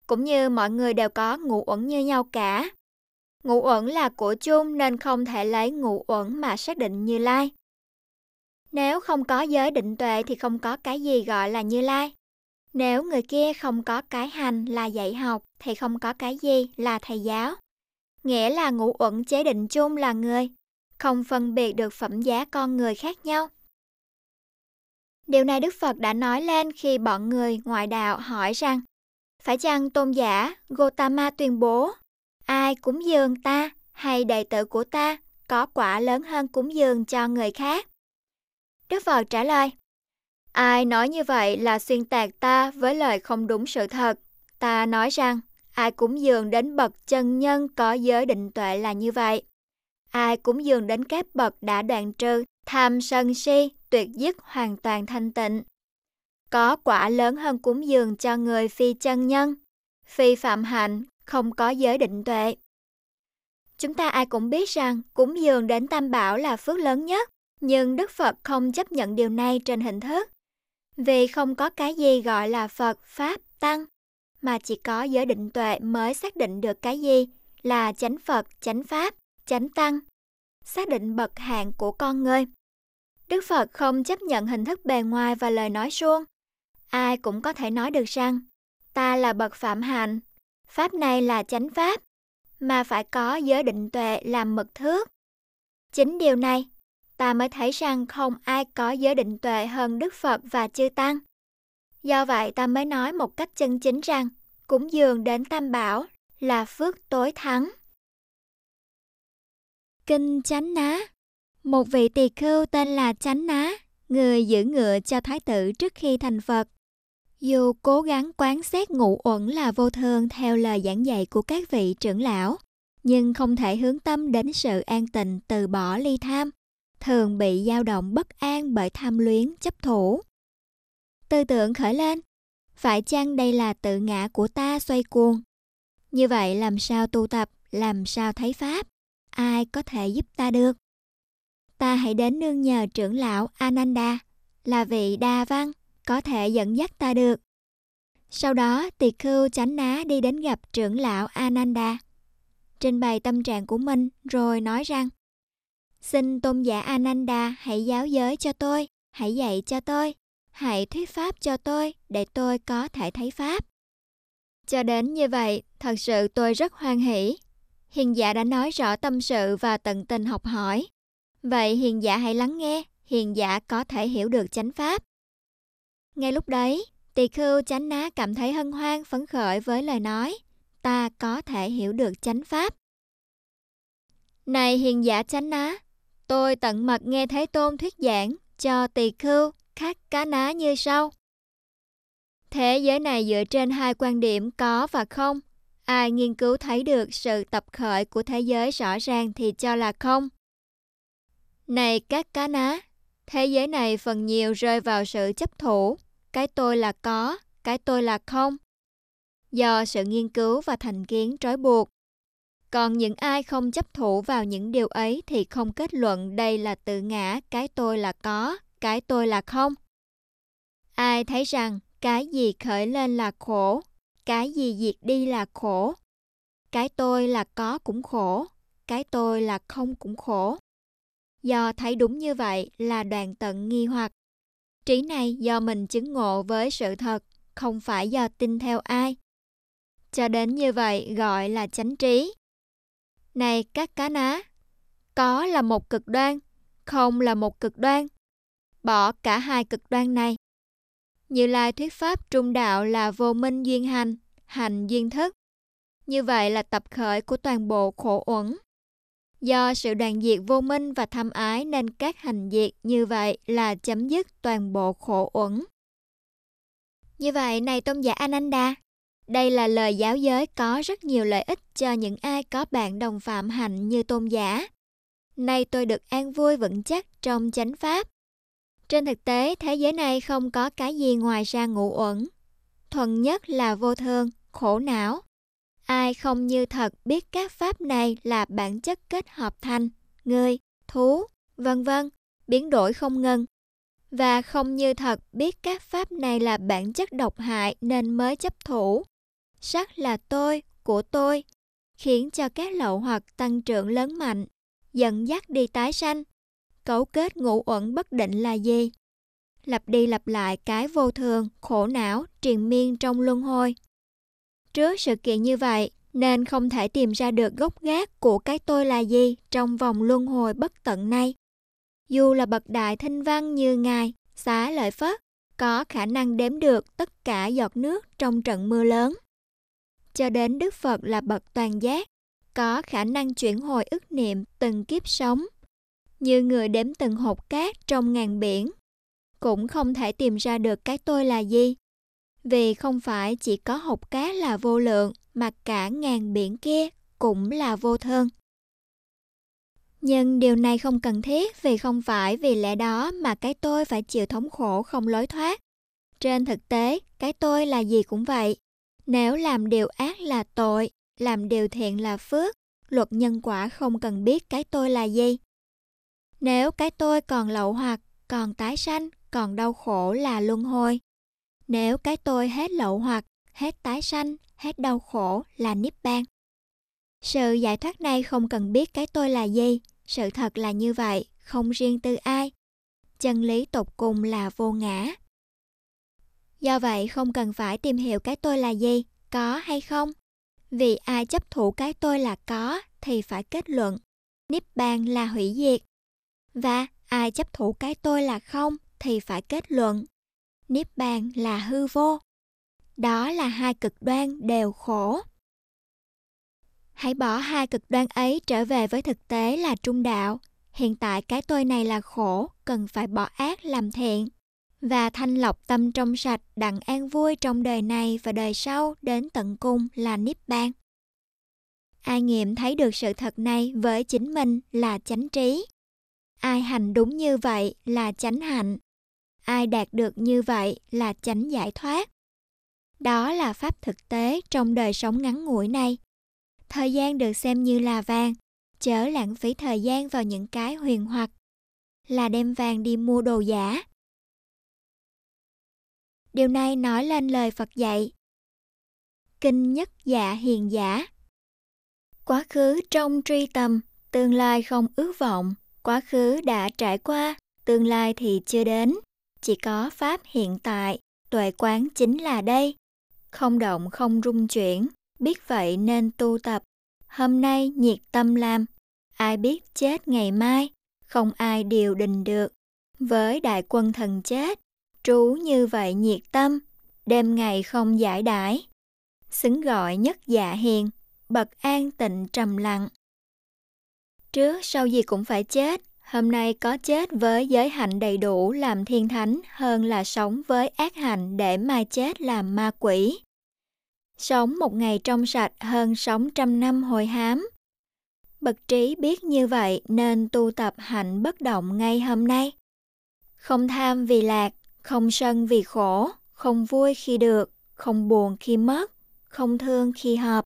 Speaker 1: cũng như mọi người đều có ngũ uẩn như nhau cả. Ngũ uẩn là của chung nên không thể lấy ngũ uẩn mà xác định Như Lai. Nếu không có giới định tuệ thì không có cái gì gọi là Như Lai. Nếu người kia không có cái hành là dạy học thì không có cái gì là thầy giáo. Nghĩa là ngũ uẩn chế định chung là người, không phân biệt được phẩm giá con người khác nhau. Điều này Đức Phật đã nói lên khi bọn người ngoại đạo hỏi rằng, phải chăng tôn giả Gotama tuyên bố, ai cúng dường ta hay đệ tử của ta có quả lớn hơn cúng dường cho người khác? Đức Phật trả lời, Ai nói như vậy là xuyên tạc ta với lời không đúng sự thật. Ta nói rằng, ai cúng dường đến bậc chân nhân có giới định tuệ là như vậy. Ai cúng dường đến các bậc đã đoạn trừ tham sân si tuyệt dứt hoàn toàn thanh tịnh. Có quả lớn hơn cúng dường cho người phi chân nhân, phi phạm hạnh, không có giới định tuệ. Chúng ta ai cũng biết rằng cúng dường đến Tam Bảo là phước lớn nhất, nhưng Đức Phật không chấp nhận điều này trên hình thức. Vì không có cái gì gọi là Phật, Pháp, Tăng, mà chỉ có giới định tuệ mới xác định được cái gì là chánh Phật, chánh Pháp, chánh Tăng, xác định bậc hạng của con người. Đức Phật không chấp nhận hình thức bề ngoài và lời nói suông. Ai cũng có thể nói được rằng, ta là bậc phạm hạnh, pháp này là chánh pháp, mà phải có giới định tuệ làm mực thước. Chính điều này, ta mới thấy rằng không ai có giới định tuệ hơn Đức Phật và Chư Tăng. Do vậy ta mới nói một cách chân chính rằng, cúng dường đến Tam Bảo là phước tối thắng. Kinh Chánh Ná một vị tỳ khưu tên là Chánh Ná, người giữ ngựa cho thái tử trước khi thành Phật. Dù cố gắng quán xét ngũ uẩn là vô thường theo lời giảng dạy của các vị trưởng lão, nhưng không thể hướng tâm đến sự an tịnh từ bỏ ly tham, thường bị dao động bất an bởi tham luyến chấp thủ. Tư tưởng khởi lên, phải chăng đây là tự ngã của ta xoay cuồng? Như vậy làm sao tu tập, làm sao thấy Pháp? Ai có thể giúp ta được? Ta hãy đến nương nhờ trưởng lão Ananda, là vị đa văn, có thể dẫn dắt ta được. Sau đó, tỳ khưu chánh ná đi đến gặp trưởng lão Ananda, trình bày tâm trạng của mình rồi nói rằng Xin tôn giả Ananda hãy giáo giới cho tôi, hãy dạy cho tôi, hãy thuyết pháp cho tôi để tôi có thể thấy pháp. Cho đến như vậy, thật sự tôi rất hoan hỷ. Hiền giả đã nói rõ tâm sự và tận tình học hỏi. Vậy hiền giả hãy lắng nghe, hiền giả có thể hiểu được chánh pháp. Ngay lúc đấy, tỳ khưu chánh ná cảm thấy hân hoan phấn khởi với lời nói, ta có thể hiểu được chánh pháp. Này hiền giả chánh ná, tôi tận mật nghe Thế Tôn thuyết giảng cho tỳ khưu khắc cá ná như sau. Thế giới này dựa trên hai quan điểm có và không. Ai nghiên cứu thấy được sự tập khởi của thế giới rõ ràng thì cho là không. Này các cá ná, thế giới này phần nhiều rơi vào sự chấp thủ, cái tôi là có, cái tôi là không. Do sự nghiên cứu và thành kiến trói buộc. Còn những ai không chấp thủ vào những điều ấy thì không kết luận đây là tự ngã, cái tôi là có, cái tôi là không. Ai thấy rằng cái gì khởi lên là khổ, cái gì diệt đi là khổ. Cái tôi là có cũng khổ, cái tôi là không cũng khổ. Do thấy đúng như vậy là đoạn tận nghi hoặc. Trí này do mình chứng ngộ với sự thật, không phải do tin theo ai. Cho đến như vậy gọi là chánh trí. Này các cá ná, có là một cực đoan, không là một cực đoan. Bỏ cả hai cực đoan này. Như Lai thuyết pháp trung đạo là vô minh duyên hành, hành duyên thức. Như vậy là tập khởi của toàn bộ khổ uẩn. Do sự đoàn diệt vô minh và tham ái nên các hành diệt như vậy là chấm dứt toàn bộ khổ uẩn. Như vậy này tôn giả Ananda, đây là lời giáo giới có rất nhiều lợi ích cho những ai có bạn đồng phạm hành như tôn giả. Nay tôi được an vui vững chắc trong chánh pháp. Trên thực tế, thế giới này không có cái gì ngoài ra ngũ uẩn. Thuần nhất là vô thường, khổ não, Ai không như thật biết các pháp này là bản chất kết hợp thành người, thú, vân vân, biến đổi không ngừng. Và không như thật biết các pháp này là bản chất độc hại nên mới chấp thủ. Sắc là tôi, của tôi, khiến cho các lậu hoặc tăng trưởng lớn mạnh, dẫn dắt đi tái sanh. cấu kết ngũ uẩn bất định là gì? Lặp đi lặp lại cái vô thường, khổ não, triền miên trong luân hồi. Trước sự kiện như vậy, nên không thể tìm ra được gốc gác của cái tôi là gì trong vòng luân hồi bất tận này. Dù là bậc đại thanh văn như Ngài, xá lợi Phất, có khả năng đếm được tất cả giọt nước trong trận mưa lớn. Cho đến Đức Phật là bậc toàn giác, có khả năng chuyển hồi ức niệm từng kiếp sống, như người đếm từng hột cát trong ngàn biển, cũng không thể tìm ra được cái tôi là gì. Vì không phải chỉ có hột cá là vô lượng, mà cả ngàn biển kia cũng là vô thân. Nhưng điều này không cần thiết vì không phải vì lẽ đó mà cái tôi phải chịu thống khổ không lối thoát. Trên thực tế, cái tôi là gì cũng vậy. Nếu làm điều ác là tội, làm điều thiện là phước, luật nhân quả không cần biết cái tôi là gì. Nếu cái tôi còn lậu hoặc, còn tái sanh, còn đau khổ là luân hồi. Nếu cái tôi hết lậu hoặc, hết tái sanh, hết đau khổ là niết bàn. Sự giải thoát này không cần biết cái tôi là gì, sự thật là như vậy, không riêng tư ai. Chân lý tột cùng là vô ngã. Do vậy không cần phải tìm hiểu cái tôi là gì, có hay không. Vì ai chấp thủ cái tôi là có thì phải kết luận Niết bàn là hủy diệt. Và ai chấp thủ cái tôi là không thì phải kết luận Niết bàn là hư vô. Đó là hai cực đoan đều khổ. Hãy bỏ hai cực đoan ấy trở về với thực tế là trung đạo. Hiện tại cái tôi này là khổ, cần phải bỏ ác làm thiện và thanh lọc tâm trong sạch đặng an vui trong đời này và đời sau đến tận cùng là niết bàn. Ai nghiệm thấy được sự thật này với chính mình là chánh trí. Ai hành đúng như vậy là chánh hạnh. Ai đạt được như vậy là chánh giải thoát. Đó là pháp thực tế trong đời sống ngắn ngủi này. Thời gian được xem như là vàng, chớ lãng phí thời gian vào những cái huyền hoặc, là đem vàng đi mua đồ giả. Điều này nói lên lời Phật dạy. Kinh nhất dạ hiền giả. Quá khứ trong truy tầm, tương lai không ước vọng, quá khứ đã trải qua, tương lai thì chưa đến. Chỉ có Pháp hiện tại, tuệ quán chính là đây. Không động không rung chuyển, biết vậy nên tu tập. Hôm nay nhiệt tâm làm, ai biết chết ngày mai, không ai điều đình được. Với đại quân thần chết, trú như vậy nhiệt tâm, đêm ngày không giải đãi. Xứng gọi nhất dạ hiền, bậc an tịnh trầm lặng. Trước sau gì cũng phải chết, hôm nay có chết với giới hạnh đầy đủ làm thiên thánh hơn là sống với ác hạnh để mai chết làm ma quỷ. Sống một ngày trong sạch hơn sống trăm năm hồi hám. Bậc trí biết như vậy nên tu tập hạnh bất động ngay hôm nay. Không tham vì lạc, không sân vì khổ, không vui khi được, không buồn khi mất, không thương khi hợp,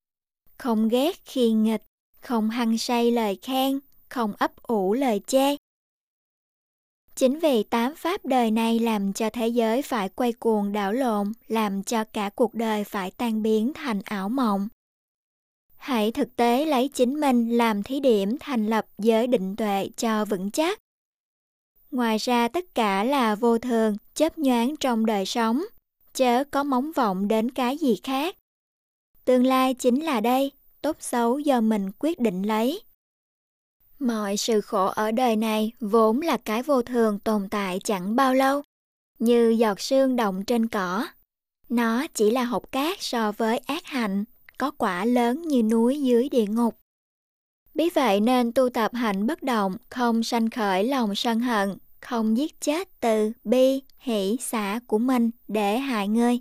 Speaker 1: không ghét khi nghịch, không hăng say lời khen, không ấp ủ lời chê. Chính vì tám pháp đời này làm cho thế giới phải quay cuồng đảo lộn, làm cho cả cuộc đời phải tan biến thành ảo mộng. Hãy thực tế lấy chính mình làm thí điểm thành lập giới định tuệ cho vững chắc. Ngoài ra tất cả là vô thường, chấp nhoáng trong đời sống, chớ có móng vọng đến cái gì khác. Tương lai chính là đây, tốt xấu do mình quyết định lấy. Mọi sự khổ ở đời này vốn là cái vô thường tồn tại chẳng bao lâu, như giọt sương động trên cỏ. Nó chỉ là hột cát so với ác hạnh, có quả lớn như núi dưới địa ngục. Biết vậy nên tu tập hạnh bất động, không sanh khởi lòng sân hận, không giết chết từ bi, hỷ, xả của mình để hại người.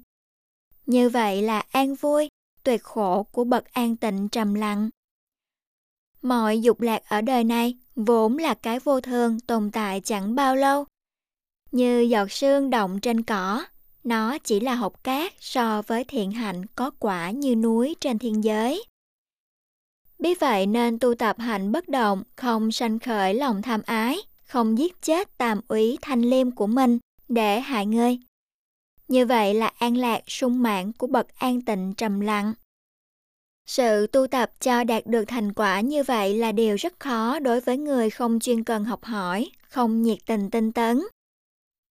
Speaker 1: Như vậy là an vui, tuyệt khổ của bậc an tịnh trầm lặng. Mọi dục lạc ở đời này vốn là cái vô thường tồn tại chẳng bao lâu. Như giọt sương động trên cỏ, nó chỉ là hộp cát so với thiện hạnh có quả như núi trên thiên giới. Biết vậy nên tu tập hạnh bất động, không sanh khởi lòng tham ái, không giết chết tàm úy thanh liêm của mình để hại người. Như vậy là an lạc sung mãn của bậc an tịnh trầm lặng. Sự tu tập cho đạt được thành quả như vậy là điều rất khó đối với người không chuyên cần học hỏi, không nhiệt tình tinh tấn.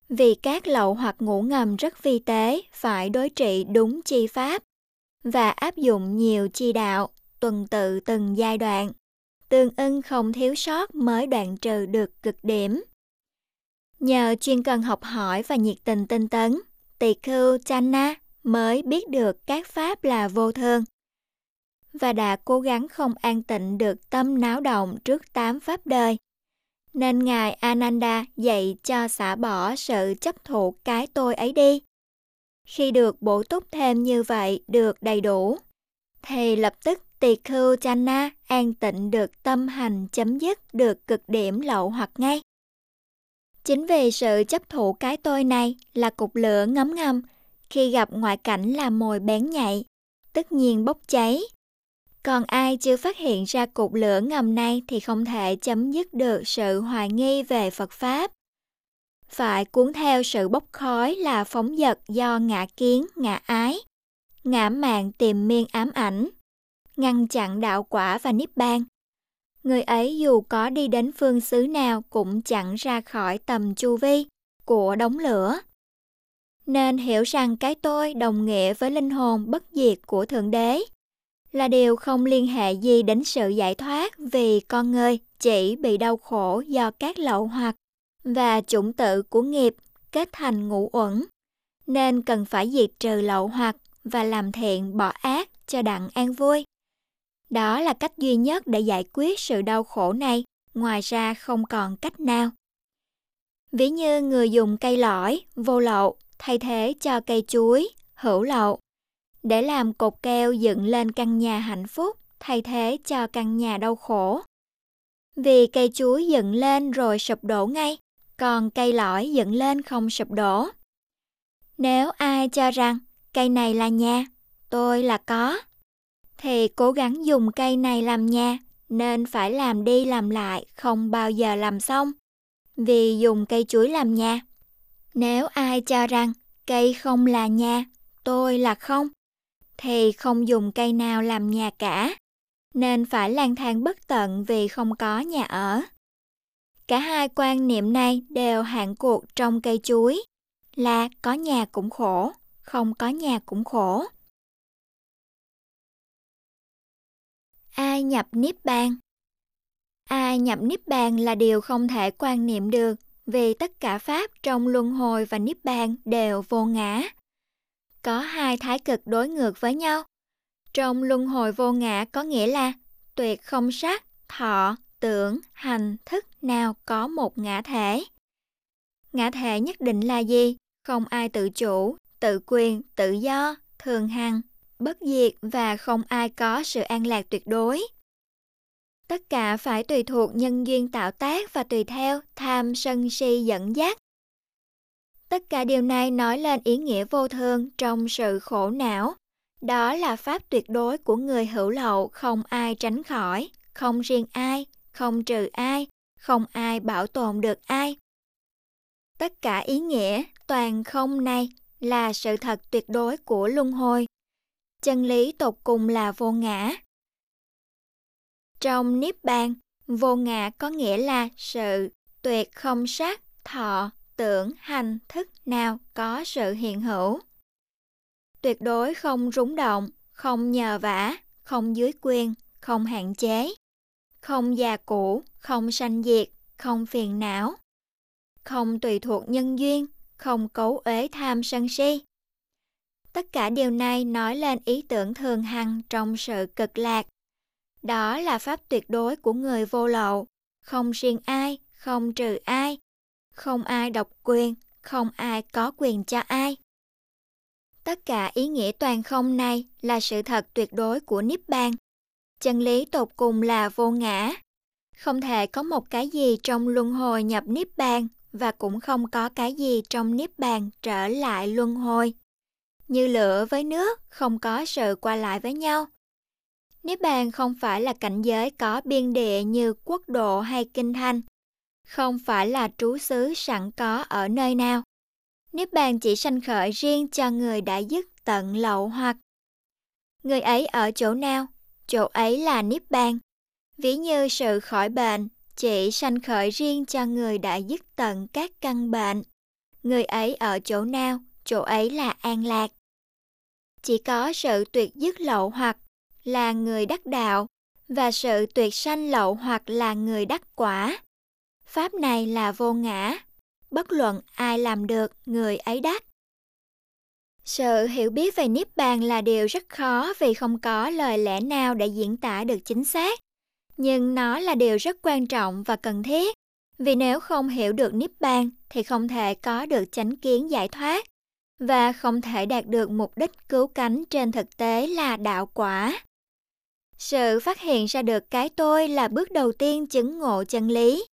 Speaker 1: Vì các lậu hoặc ngủ ngầm rất vi tế, phải đối trị đúng chi pháp và áp dụng nhiều chi đạo, tuần tự từng giai đoạn. Tương ưng không thiếu sót mới đoạn trừ được cực điểm. Nhờ chuyên cần học hỏi và nhiệt tình tinh tấn, tỳ khưu Channa mới biết được các pháp là vô thường và đã cố gắng không an tịnh được tâm náo động trước tám pháp đời. Nên Ngài Ananda dạy cho xả bỏ sự chấp thụ cái tôi ấy đi. Khi được bổ túc thêm như vậy được đầy đủ, thì lập tức tỳ khưu channa an tịnh được tâm hành chấm dứt được cực điểm lậu hoặc ngay. Chính vì sự chấp thụ cái tôi này là cục lửa ngấm ngầm, khi gặp ngoại cảnh là mồi bén nhạy, tất nhiên bốc cháy. Còn ai chưa phát hiện ra cục lửa ngầm này thì không thể chấm dứt được sự hoài nghi về Phật Pháp. Phải cuốn theo sự bốc khói là phóng dật do ngã kiến, ngã ái, ngã mạng tìm miên ám ảnh, ngăn chặn đạo quả và niết bàn người ấy dù có đi đến phương xứ nào cũng chẳng ra khỏi tầm chu vi của đống lửa. Nên hiểu rằng cái tôi đồng nghĩa với linh hồn bất diệt của Thượng Đế là điều không liên hệ gì đến sự giải thoát vì con người chỉ bị đau khổ do các lậu hoặc và chủng tự của nghiệp kết thành ngũ uẩn, nên cần phải diệt trừ lậu hoặc và làm thiện bỏ ác cho đặng an vui. Đó là cách duy nhất để giải quyết sự đau khổ này, ngoài ra không còn cách nào. Ví như người dùng cây lõi, vô lậu, thay thế cho cây chuối, hữu lậu, để làm cột keo dựng lên căn nhà hạnh phúc thay thế cho căn nhà đau khổ. Vì cây chuối dựng lên rồi sụp đổ ngay, còn cây lõi dựng lên không sụp đổ. Nếu ai cho rằng cây này là nhà, tôi là có, thì cố gắng dùng cây này làm nhà nên phải làm đi làm lại không bao giờ làm xong vì dùng cây chuối làm nhà nếu ai cho rằng cây không là nhà tôi là không thì không dùng cây nào làm nhà cả, nên phải lang thang bất tận vì không có nhà ở. Cả hai quan niệm này đều hạn cuộc trong cây chuối, là có nhà cũng khổ, không có nhà cũng khổ. Ai nhập niết bàn? Ai nhập niết bàn là điều không thể quan niệm được vì tất cả pháp trong luân hồi và niết bàn đều vô ngã có hai thái cực đối ngược với nhau trong luân hồi vô ngã có nghĩa là tuyệt không sắc thọ, tưởng, hành, thức nào có một ngã thể ngã thể nhất định là gì không ai tự chủ, tự quyền, tự do, thường hằng, bất diệt và không ai có sự an lạc tuyệt đối. Tất cả phải tùy thuộc nhân duyên tạo tác và tùy theo tham sân si dẫn dắt. Tất cả điều này nói lên ý nghĩa vô thường trong sự khổ não. Đó là pháp tuyệt đối của người hữu lậu không ai tránh khỏi, không riêng ai, không trừ ai, không ai bảo tồn được ai. Tất cả ý nghĩa toàn không này là sự thật tuyệt đối của luân hồi chân lý tột cùng là vô ngã. Trong Niết Bàn, vô ngã có nghĩa là sự tuyệt không sắc, thọ, tưởng, hành, thức nào có sự hiện hữu. Tuyệt đối không rúng động, không nhờ vả, không dưới quyền, không hạn chế, không già cũ, không sanh diệt, không phiền não, không tùy thuộc nhân duyên, không cấu uế tham sân si. Tất cả điều này nói lên ý tưởng thường hằng trong sự cực lạc. Đó là pháp tuyệt đối của người vô lậu, không riêng ai, không trừ ai, không ai độc quyền, không ai có quyền cho ai. Tất cả ý nghĩa toàn không này là sự thật tuyệt đối của Niết Bàn. Chân lý tột cùng là vô ngã. Không thể có một cái gì trong luân hồi nhập Niết Bàn và cũng không có cái gì trong Niết Bàn trở lại luân hồi như lửa với nước không có sự qua lại với nhau. Niết bàn không phải là cảnh giới có biên địa như quốc độ hay kinh thành, không phải là trú xứ sẵn có ở nơi nào. Niết bàn chỉ sanh khởi riêng cho người đã dứt tận lậu hoặc. Người ấy ở chỗ nào, chỗ ấy là Niết Bàn. Ví như sự khỏi bệnh, chỉ sanh khởi riêng cho người đã dứt tận các căn bệnh. Người ấy ở chỗ nào, chỗ ấy là an lạc. Chỉ có sự tuyệt dứt lậu hoặc là người đắc đạo và sự tuyệt sanh lậu hoặc là người đắc quả. Pháp này là vô ngã, bất luận ai làm được, người ấy đắc. Sự hiểu biết về Niết Bàn là điều rất khó vì không có lời lẽ nào để diễn tả được chính xác. Nhưng nó là điều rất quan trọng và cần thiết, vì nếu không hiểu được Niết Bàn thì không thể có được chánh kiến giải thoát và không thể đạt được mục đích cứu cánh trên thực tế là đạo quả. Sự phát hiện ra được cái tôi là bước đầu tiên chứng ngộ chân lý,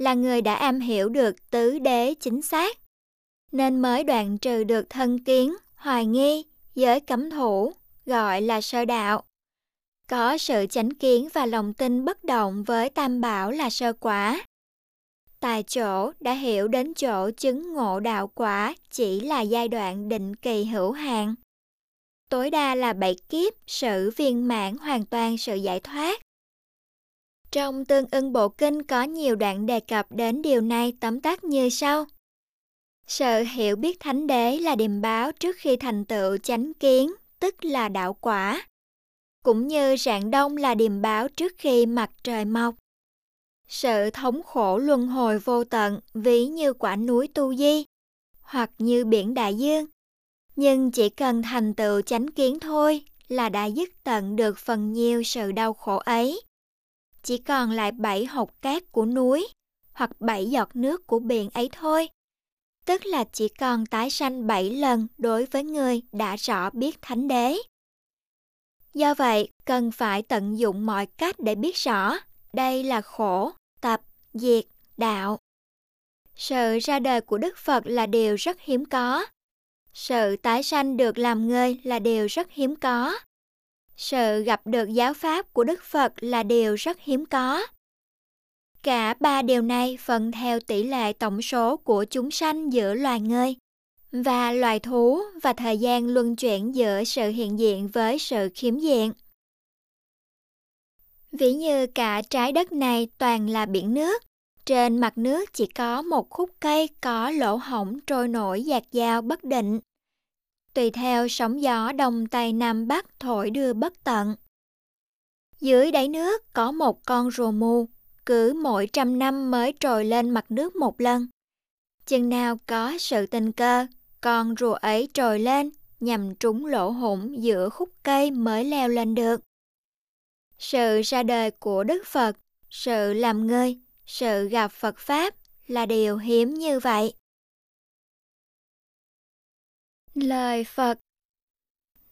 Speaker 1: là người đã am hiểu được tứ đế chính xác, nên mới đoạn trừ được thân kiến, hoài nghi, giới cấm thủ, gọi là sơ đạo. Có sự chánh kiến và lòng tin bất động với tam bảo là sơ quả. Tại chỗ đã hiểu đến chỗ chứng ngộ đạo quả chỉ là giai đoạn định kỳ hữu hạn. Tối đa là bảy kiếp sự viên mãn hoàn toàn sự giải thoát. Trong tương ưng bộ kinh có nhiều đoạn đề cập đến điều này tóm tắt như sau. Sự hiểu biết thánh đế là điềm báo trước khi thành tựu chánh kiến, tức là đạo quả. Cũng như rạng đông là điềm báo trước khi mặt trời mọc. Sự thống khổ luân hồi vô tận ví như quả núi Tu Di, hoặc như biển đại dương. Nhưng chỉ cần thành tựu chánh kiến thôi là đã dứt tận được phần nhiều sự đau khổ ấy. Chỉ còn lại bảy hột cát của núi hoặc bảy giọt nước của biển ấy thôi tức là chỉ còn tái sanh bảy lần đối với người đã rõ biết thánh đế. Do vậy, cần phải tận dụng mọi cách để biết rõ đây là khổ, tập, diệt, đạo. Sự ra đời của Đức Phật là điều rất hiếm có. Sự tái sanh được làm người là điều rất hiếm có. Sự gặp được giáo pháp của Đức Phật là điều rất hiếm có. Cả ba điều này phần theo tỷ lệ tổng số của chúng sanh giữa loài người và loài thú và thời gian luân chuyển giữa sự hiện diện với sự khiếm diện. Ví như cả trái đất này toàn là biển nước, trên mặt nước chỉ có một khúc cây có lỗ hổng trôi nổi dạt dao bất định. Tùy theo sóng gió đông tây nam bắc thổi đưa bất tận. Dưới đáy nước có một con rùa mù cứ mỗi trăm năm mới trồi lên mặt nước một lần. Chừng nào có sự tình cơ, con rùa ấy trồi lên nhằm trúng lỗ hổng giữa khúc cây mới leo lên được. Sự ra đời của Đức Phật, sự làm người, sự gặp Phật Pháp là điều hiếm như vậy. Lời Phật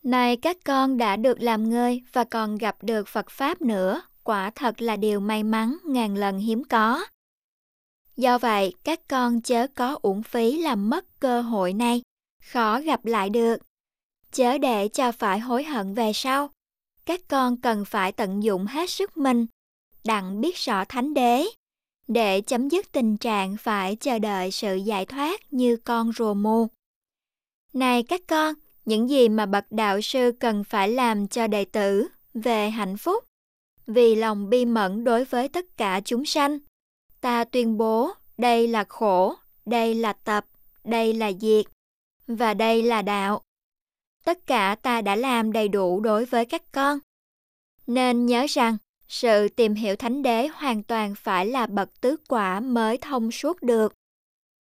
Speaker 1: Này các con đã được làm ngơi và còn gặp được Phật Pháp nữa quả thật là điều may mắn ngàn lần hiếm có. Do vậy, các con chớ có uổng phí làm mất cơ hội này, khó gặp lại được. Chớ để cho phải hối hận về sau. Các con cần phải tận dụng hết sức mình, đặng biết rõ thánh đế, để chấm dứt tình trạng phải chờ đợi sự giải thoát như con rùa mù. Này các con, những gì mà bậc đạo sư cần phải làm cho đệ tử về hạnh phúc vì lòng bi mẫn đối với tất cả chúng sanh. Ta tuyên bố đây là khổ, đây là tập, đây là diệt, và đây là đạo. Tất cả ta đã làm đầy đủ đối với các con. Nên nhớ rằng, sự tìm hiểu thánh đế hoàn toàn phải là bậc tứ quả mới thông suốt được.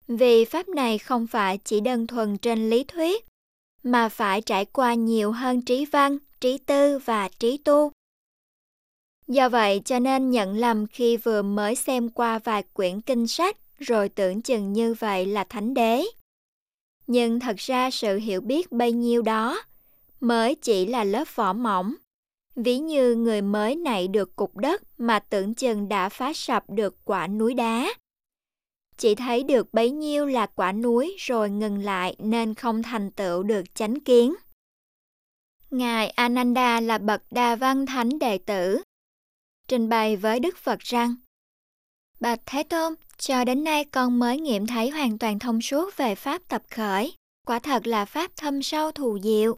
Speaker 1: Vì pháp này không phải chỉ đơn thuần trên lý thuyết, mà phải trải qua nhiều hơn trí văn, trí tư và trí tu. Do vậy cho nên nhận lầm khi vừa mới xem qua vài quyển kinh sách rồi tưởng chừng như vậy là thánh đế. Nhưng thật ra sự hiểu biết bấy nhiêu đó mới chỉ là lớp vỏ mỏng. Ví như người mới nảy được cục đất mà tưởng chừng đã phá sập được quả núi đá. Chỉ thấy được bấy nhiêu là quả núi rồi ngừng lại nên không thành tựu được chánh kiến. Ngài Ananda là bậc đa văn thánh đệ tử, trình bày với Đức Phật rằng Bạch Thế Tôn, cho đến nay con mới nghiệm thấy hoàn toàn thông suốt về Pháp tập khởi, quả thật là Pháp thâm sâu thù diệu.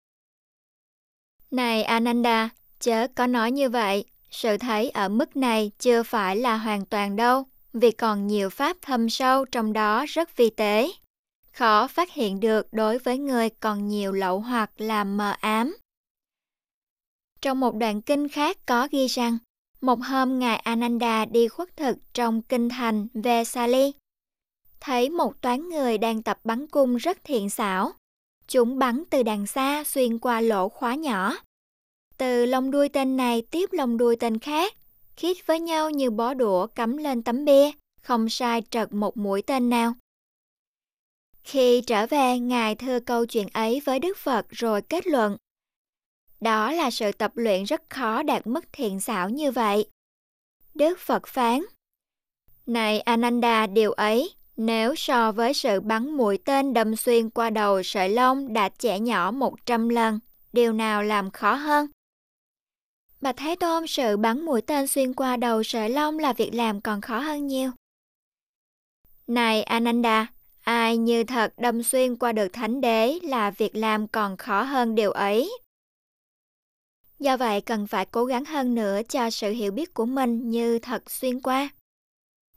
Speaker 1: Này Ananda, Chớ có nói như vậy, sự thấy ở mức này chưa phải là hoàn toàn đâu, vì còn nhiều pháp thâm sâu trong đó rất vi tế. Khó phát hiện được đối với người còn nhiều lậu hoặc làm mờ ám. Trong một đoạn kinh khác có ghi rằng, một hôm Ngài Ananda đi khuất thực trong kinh thành Vesali. Thấy một toán người đang tập bắn cung rất thiện xảo. Chúng bắn từ đằng xa xuyên qua lỗ khóa nhỏ. Từ lông đuôi tên này tiếp lông đuôi tên khác, khít với nhau như bó đũa cắm lên tấm bia, không sai trật một mũi tên nào. Khi trở về, Ngài thưa câu chuyện ấy với Đức Phật rồi kết luận. Đó là sự tập luyện rất khó đạt mức thiện xảo như vậy. Đức Phật phán, Này Ananda, điều ấy, nếu so với sự bắn mũi tên đâm xuyên qua đầu sợi lông đã trẻ nhỏ 100 lần, điều nào làm khó hơn? Bà Thái Tôn, sự bắn mũi tên xuyên qua đầu sợi lông là việc làm còn khó hơn nhiều. Này Ananda, ai như thật đâm xuyên qua được thánh đế là việc làm còn khó hơn điều ấy. Do vậy cần phải cố gắng hơn nữa cho sự hiểu biết của mình như thật xuyên qua.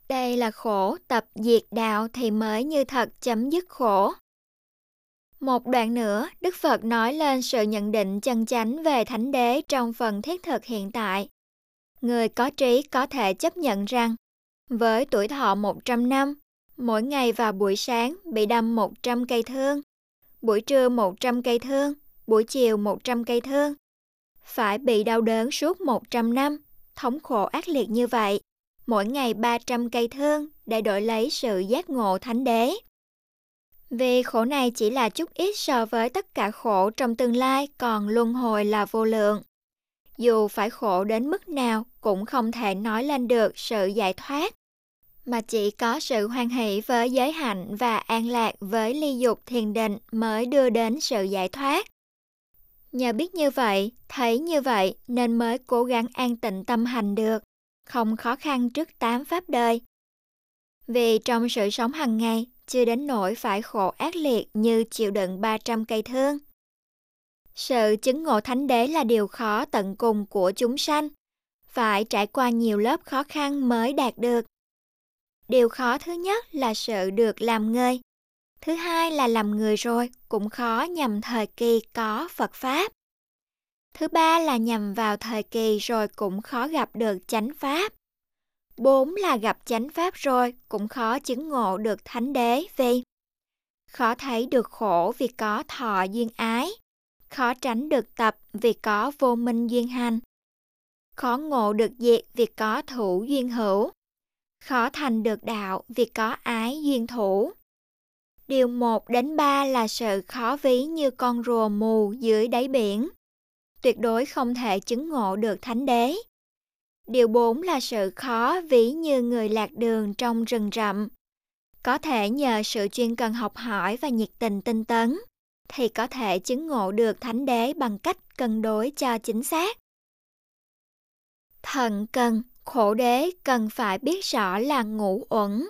Speaker 1: Đây là khổ, tập diệt đạo thì mới như thật chấm dứt khổ. Một đoạn nữa, Đức Phật nói lên sự nhận định chân chánh về Thánh Đế trong phần thiết thực hiện tại. Người có trí có thể chấp nhận rằng, với tuổi thọ 100 năm, mỗi ngày vào buổi sáng bị đâm 100 cây thương, buổi trưa 100 cây thương, buổi chiều 100 cây thương, phải bị đau đớn suốt 100 năm, thống khổ ác liệt như vậy, mỗi ngày 300 cây thương để đổi lấy sự giác ngộ thánh đế. Vì khổ này chỉ là chút ít so với tất cả khổ trong tương lai còn luân hồi là vô lượng. Dù phải khổ đến mức nào cũng không thể nói lên được sự giải thoát, mà chỉ có sự hoan hỷ với giới hạnh và an lạc với ly dục thiền định mới đưa đến sự giải thoát. Nhờ biết như vậy, thấy như vậy nên mới cố gắng an tịnh tâm hành được, không khó khăn trước tám pháp đời. Vì trong sự sống hàng ngày, chưa đến nỗi phải khổ ác liệt như chịu đựng 300 cây thương. Sự chứng ngộ thánh đế là điều khó tận cùng của chúng sanh, phải trải qua nhiều lớp khó khăn mới đạt được. Điều khó thứ nhất là sự được làm người. Thứ hai là làm người rồi cũng khó nhằm thời kỳ có Phật Pháp. Thứ ba là nhằm vào thời kỳ rồi cũng khó gặp được chánh Pháp. Bốn là gặp chánh Pháp rồi cũng khó chứng ngộ được thánh đế vì khó thấy được khổ vì có thọ duyên ái, khó tránh được tập vì có vô minh duyên hành, khó ngộ được diệt vì có thủ duyên hữu, khó thành được đạo vì có ái duyên thủ. Điều 1 đến 3 là sự khó ví như con rùa mù dưới đáy biển. Tuyệt đối không thể chứng ngộ được thánh đế. Điều 4 là sự khó ví như người lạc đường trong rừng rậm. Có thể nhờ sự chuyên cần học hỏi và nhiệt tình tinh tấn, thì có thể chứng ngộ được thánh đế bằng cách cân đối cho chính xác. Thần cần, khổ đế cần phải biết rõ là ngũ uẩn.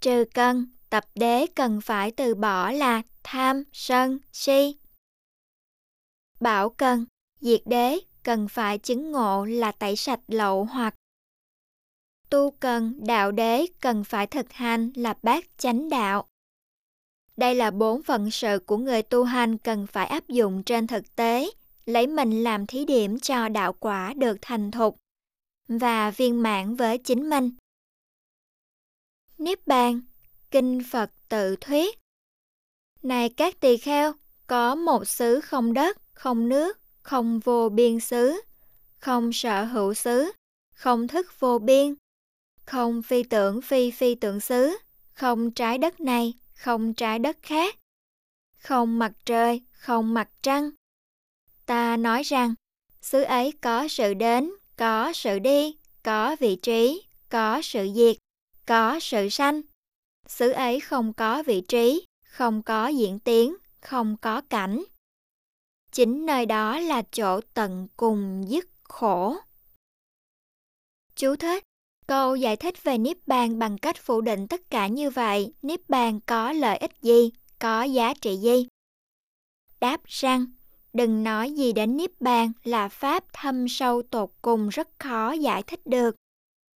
Speaker 1: Trừ cân, tập đế cần phải từ bỏ là tham, sân, si. Bảo cần, diệt đế cần phải chứng ngộ là tẩy sạch lậu hoặc. Tu cần, đạo đế cần phải thực hành là bát chánh đạo. Đây là bốn phận sự của người tu hành cần phải áp dụng trên thực tế, lấy mình làm thí điểm cho đạo quả được thành thục và viên mãn với chính mình. Niết bàn Kinh Phật tự thuyết Này các tỳ kheo, có một xứ không đất, không nước, không vô biên xứ, không sở hữu xứ, không thức vô biên, không phi tưởng phi phi tưởng xứ, không trái đất này, không trái đất khác, không mặt trời, không mặt trăng. Ta nói rằng, xứ ấy có sự đến, có sự đi, có vị trí, có sự diệt, có sự sanh, xứ ấy không có vị trí, không có diễn tiến, không có cảnh. Chính nơi đó là chỗ tận cùng dứt khổ. Chú thích Câu giải thích về Niết Bàn bằng cách phủ định tất cả như vậy, Niết Bàn có lợi ích gì, có giá trị gì? Đáp rằng, Đừng nói gì đến Niết Bàn là pháp thâm sâu tột cùng rất khó giải thích được.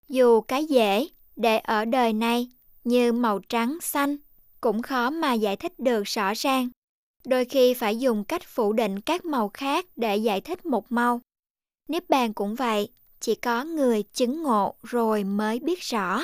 Speaker 1: Dù cái dễ để ở đời này như màu trắng xanh cũng khó mà giải thích được rõ ràng. Đôi khi phải dùng cách phủ định các màu khác để giải thích một màu. Niết bàn cũng vậy, chỉ có người chứng ngộ rồi mới biết rõ.